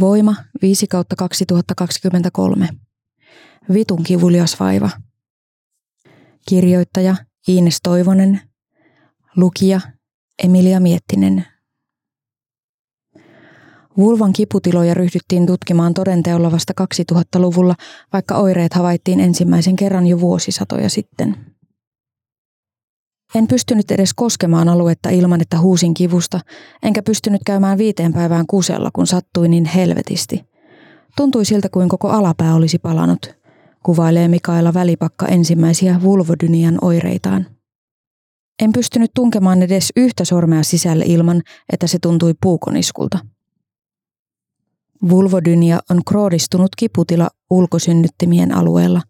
Voima 5 kautta 2023. Vitun kivulias vaiva. Kirjoittaja Iines Toivonen. Lukija Emilia Miettinen. Vulvan kiputiloja ryhdyttiin tutkimaan todenteolla vasta 2000-luvulla, vaikka oireet havaittiin ensimmäisen kerran jo vuosisatoja sitten. En pystynyt edes koskemaan aluetta ilman, että huusin kivusta, enkä pystynyt käymään viiteen päivään kusella, kun sattui niin helvetisti. Tuntui siltä kuin koko alapää olisi palanut, kuvailee Mikaela Välipakka ensimmäisiä vulvodynian oireitaan. En pystynyt tunkemaan edes yhtä sormea sisälle ilman, että se tuntui puukoniskulta. Vulvodynia on kroodistunut kiputila ulkosynnyttimien alueella.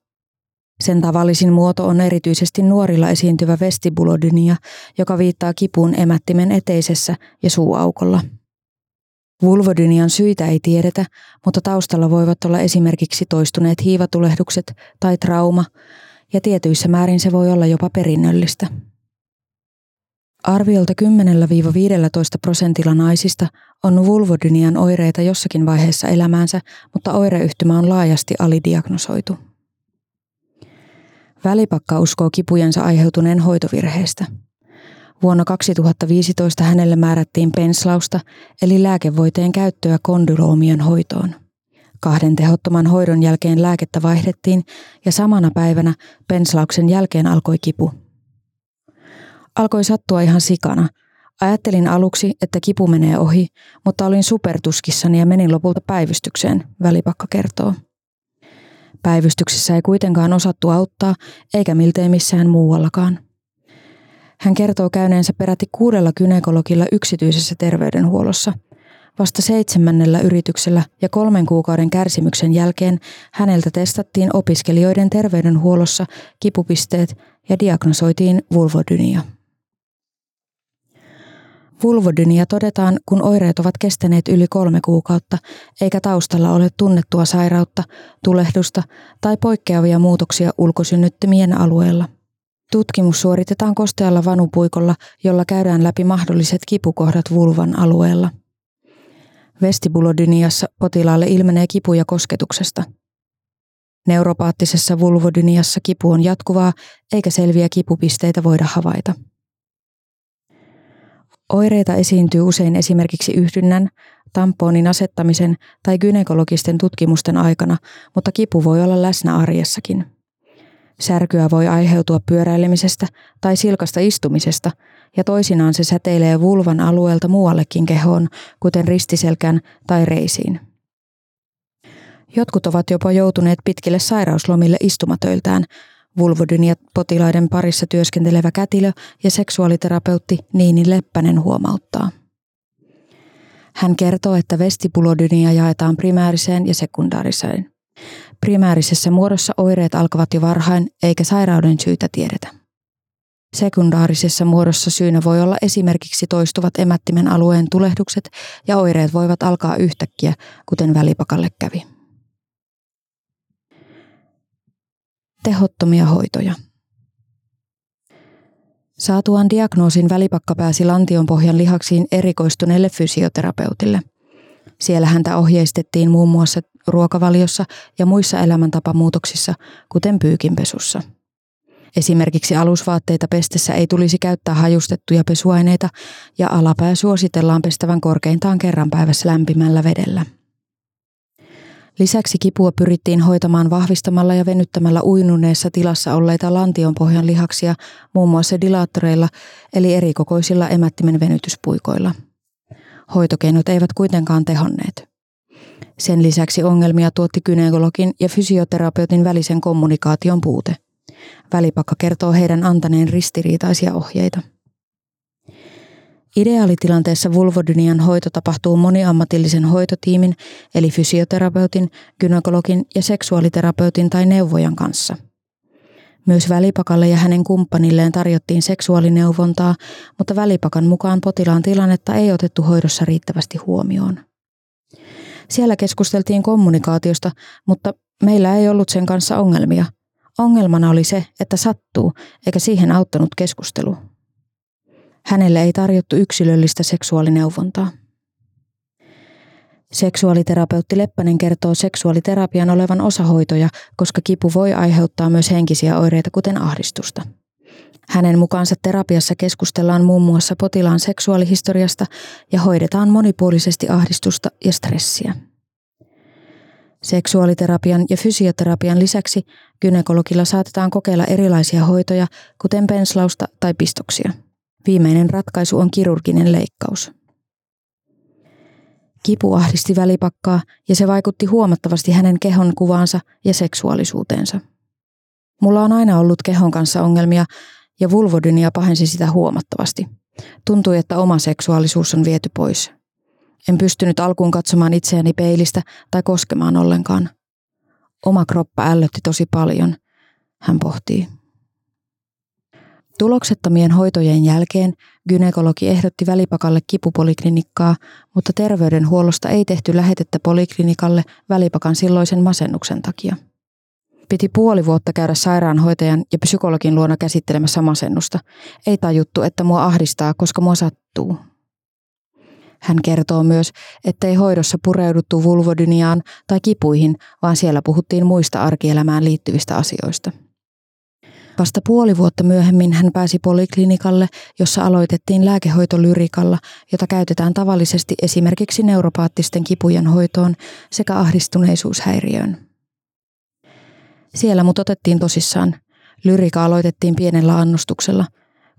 Sen tavallisin muoto on erityisesti nuorilla esiintyvä vestibulodynia, joka viittaa kipuun emättimen eteisessä ja suuaukolla. Vulvodynian syitä ei tiedetä, mutta taustalla voivat olla esimerkiksi toistuneet hiivatulehdukset tai trauma, ja tietyissä määrin se voi olla jopa perinnöllistä. Arviolta 10-15 prosentilla naisista on vulvodynian oireita jossakin vaiheessa elämäänsä, mutta oireyhtymä on laajasti alidiagnosoitu. Välipakka uskoo kipujensa aiheutuneen hoitovirheestä. Vuonna 2015 hänelle määrättiin penslausta eli lääkevoiteen käyttöä kondyloomion hoitoon. Kahden tehottoman hoidon jälkeen lääkettä vaihdettiin ja samana päivänä penslauksen jälkeen alkoi kipu. Alkoi sattua ihan sikana. Ajattelin aluksi, että kipu menee ohi, mutta olin supertuskissani ja menin lopulta päivystykseen, välipakka kertoo. Päivystyksessä ei kuitenkaan osattu auttaa, eikä miltei missään muuallakaan. Hän kertoo käyneensä peräti kuudella kynekologilla yksityisessä terveydenhuollossa. Vasta seitsemännellä yrityksellä ja kolmen kuukauden kärsimyksen jälkeen häneltä testattiin opiskelijoiden terveydenhuollossa kipupisteet ja diagnosoitiin vulvodynia. Vulvodynia todetaan, kun oireet ovat kestäneet yli kolme kuukautta, eikä taustalla ole tunnettua sairautta, tulehdusta tai poikkeavia muutoksia ulkosynnyttimien alueella. Tutkimus suoritetaan kostealla vanupuikolla, jolla käydään läpi mahdolliset kipukohdat vulvan alueella. Vestibulodyniassa potilaalle ilmenee kipuja kosketuksesta. Neuropaattisessa vulvodyniassa kipu on jatkuvaa, eikä selviä kipupisteitä voida havaita. Oireita esiintyy usein esimerkiksi yhdynnän, tamponin asettamisen tai gynekologisten tutkimusten aikana, mutta kipu voi olla läsnä arjessakin. Särkyä voi aiheutua pyöräilemisestä tai silkasta istumisesta, ja toisinaan se säteilee vulvan alueelta muuallekin kehoon, kuten ristiselkään tai reisiin. Jotkut ovat jopa joutuneet pitkille sairauslomille istumatöiltään, Vulvodynia-potilaiden parissa työskentelevä kätilö ja seksuaaliterapeutti Niini Leppänen huomauttaa. Hän kertoo, että vestibulodynia jaetaan primääriseen ja sekundaariseen. Primäärisessä muodossa oireet alkavat jo varhain, eikä sairauden syytä tiedetä. Sekundaarisessa muodossa syynä voi olla esimerkiksi toistuvat emättimen alueen tulehdukset ja oireet voivat alkaa yhtäkkiä, kuten välipakalle kävi. Tehottomia hoitoja. Saatuaan diagnoosin välipakka pääsi lantionpohjan lihaksiin erikoistuneelle fysioterapeutille. Siellä häntä ohjeistettiin muun muassa ruokavaliossa ja muissa elämäntapamuutoksissa, kuten pyykinpesussa. Esimerkiksi alusvaatteita pestessä ei tulisi käyttää hajustettuja pesuaineita ja alapää suositellaan pestävän korkeintaan kerran päivässä lämpimällä vedellä. Lisäksi kipua pyrittiin hoitamaan vahvistamalla ja venyttämällä uinuneessa tilassa olleita lantionpohjan lihaksia muun muassa dilaattoreilla eli erikokoisilla emättimen venytyspuikoilla. Hoitokeinot eivät kuitenkaan tehonneet. Sen lisäksi ongelmia tuotti kynekologin ja fysioterapeutin välisen kommunikaation puute. Välipakka kertoo heidän antaneen ristiriitaisia ohjeita. Ideaalitilanteessa vulvodynian hoito tapahtuu moniammatillisen hoitotiimin, eli fysioterapeutin, gynekologin ja seksuaaliterapeutin tai neuvojan kanssa. Myös välipakalle ja hänen kumppanilleen tarjottiin seksuaalineuvontaa, mutta välipakan mukaan potilaan tilannetta ei otettu hoidossa riittävästi huomioon. Siellä keskusteltiin kommunikaatiosta, mutta meillä ei ollut sen kanssa ongelmia. Ongelmana oli se, että sattuu, eikä siihen auttanut keskustelu. Hänelle ei tarjottu yksilöllistä seksuaalineuvontaa. Seksuaaliterapeutti Leppänen kertoo seksuaaliterapian olevan osahoitoja, koska kipu voi aiheuttaa myös henkisiä oireita, kuten ahdistusta. Hänen mukaansa terapiassa keskustellaan muun muassa potilaan seksuaalihistoriasta ja hoidetaan monipuolisesti ahdistusta ja stressiä. Seksuaaliterapian ja fysioterapian lisäksi gynekologilla saatetaan kokeilla erilaisia hoitoja, kuten penslausta tai pistoksia. Viimeinen ratkaisu on kirurginen leikkaus. Kipu ahdisti välipakkaa ja se vaikutti huomattavasti hänen kehon kuvaansa ja seksuaalisuuteensa. Mulla on aina ollut kehon kanssa ongelmia ja vulvodynia pahensi sitä huomattavasti. Tuntui, että oma seksuaalisuus on viety pois. En pystynyt alkuun katsomaan itseäni peilistä tai koskemaan ollenkaan. Oma kroppa ällötti tosi paljon, hän pohtii. Tuloksettomien hoitojen jälkeen gynekologi ehdotti välipakalle kipupoliklinikkaa, mutta terveydenhuollosta ei tehty lähetettä poliklinikalle välipakan silloisen masennuksen takia. Piti puoli vuotta käydä sairaanhoitajan ja psykologin luona käsittelemässä masennusta. Ei tajuttu, että mua ahdistaa, koska mua sattuu. Hän kertoo myös, ettei hoidossa pureuduttu vulvodyniaan tai kipuihin, vaan siellä puhuttiin muista arkielämään liittyvistä asioista. Vasta puoli vuotta myöhemmin hän pääsi poliklinikalle, jossa aloitettiin lääkehoito lyrikalla, jota käytetään tavallisesti esimerkiksi neuropaattisten kipujen hoitoon sekä ahdistuneisuushäiriöön. Siellä mut otettiin tosissaan. Lyrika aloitettiin pienellä annostuksella.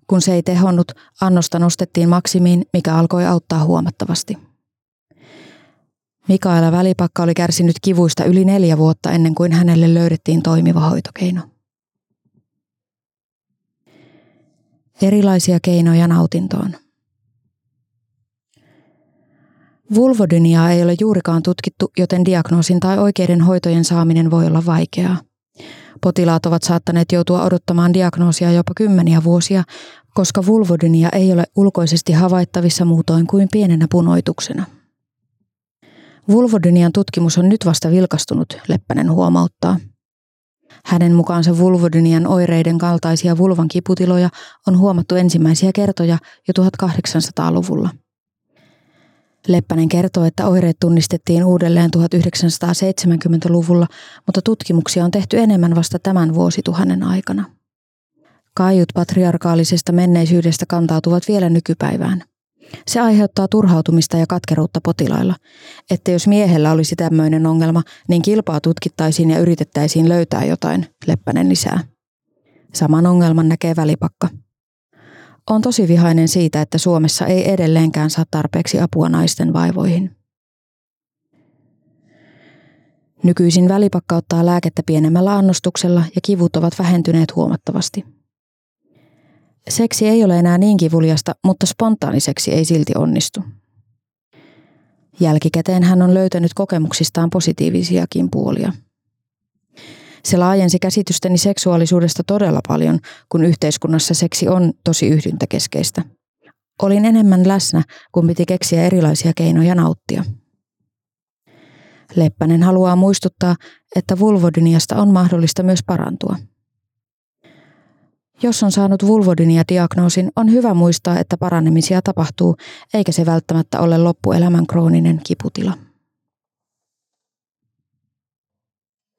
Kun se ei tehonnut, annosta nostettiin maksimiin, mikä alkoi auttaa huomattavasti. Mikaela Välipakka oli kärsinyt kivuista yli neljä vuotta ennen kuin hänelle löydettiin toimiva hoitokeino. Erilaisia keinoja nautintoon. Vulvodyniaa ei ole juurikaan tutkittu, joten diagnoosin tai oikeiden hoitojen saaminen voi olla vaikeaa. Potilaat ovat saattaneet joutua odottamaan diagnoosia jopa kymmeniä vuosia, koska vulvodynia ei ole ulkoisesti havaittavissa muutoin kuin pienenä punoituksena. Vulvodynian tutkimus on nyt vasta vilkastunut, Leppänen huomauttaa. Hänen mukaansa vulvodynian oireiden kaltaisia vulvan kiputiloja on huomattu ensimmäisiä kertoja jo 1800-luvulla. Leppänen kertoo, että oireet tunnistettiin uudelleen 1970-luvulla, mutta tutkimuksia on tehty enemmän vasta tämän vuosituhannen aikana. Kaiut patriarkaalisesta menneisyydestä kantautuvat vielä nykypäivään. Se aiheuttaa turhautumista ja katkeruutta potilailla, että jos miehellä olisi tämmöinen ongelma, niin kilpaa tutkittaisiin ja yritettäisiin löytää jotain, Leppänen lisää. Saman ongelman näkee välipakka. On tosi vihainen siitä, että Suomessa ei edelleenkään saa tarpeeksi apua naisten vaivoihin. Nykyisin välipakka ottaa lääkettä pienemmällä annostuksella ja kivut ovat vähentyneet huomattavasti. Seksi ei ole enää niin kivuliasta, mutta spontaaniseksi ei silti onnistu. Jälkikäteen hän on löytänyt kokemuksistaan positiivisiakin puolia – se laajensi käsitystäni seksuaalisuudesta todella paljon, kun yhteiskunnassa seksi on tosi yhdyntäkeskeistä. Olin enemmän läsnä, kun piti keksiä erilaisia keinoja nauttia. Leppänen haluaa muistuttaa, että vulvodyniasta on mahdollista myös parantua. Jos on saanut vulvodynia-diagnoosin, on hyvä muistaa, että paranemisia tapahtuu, eikä se välttämättä ole loppuelämän krooninen kiputila.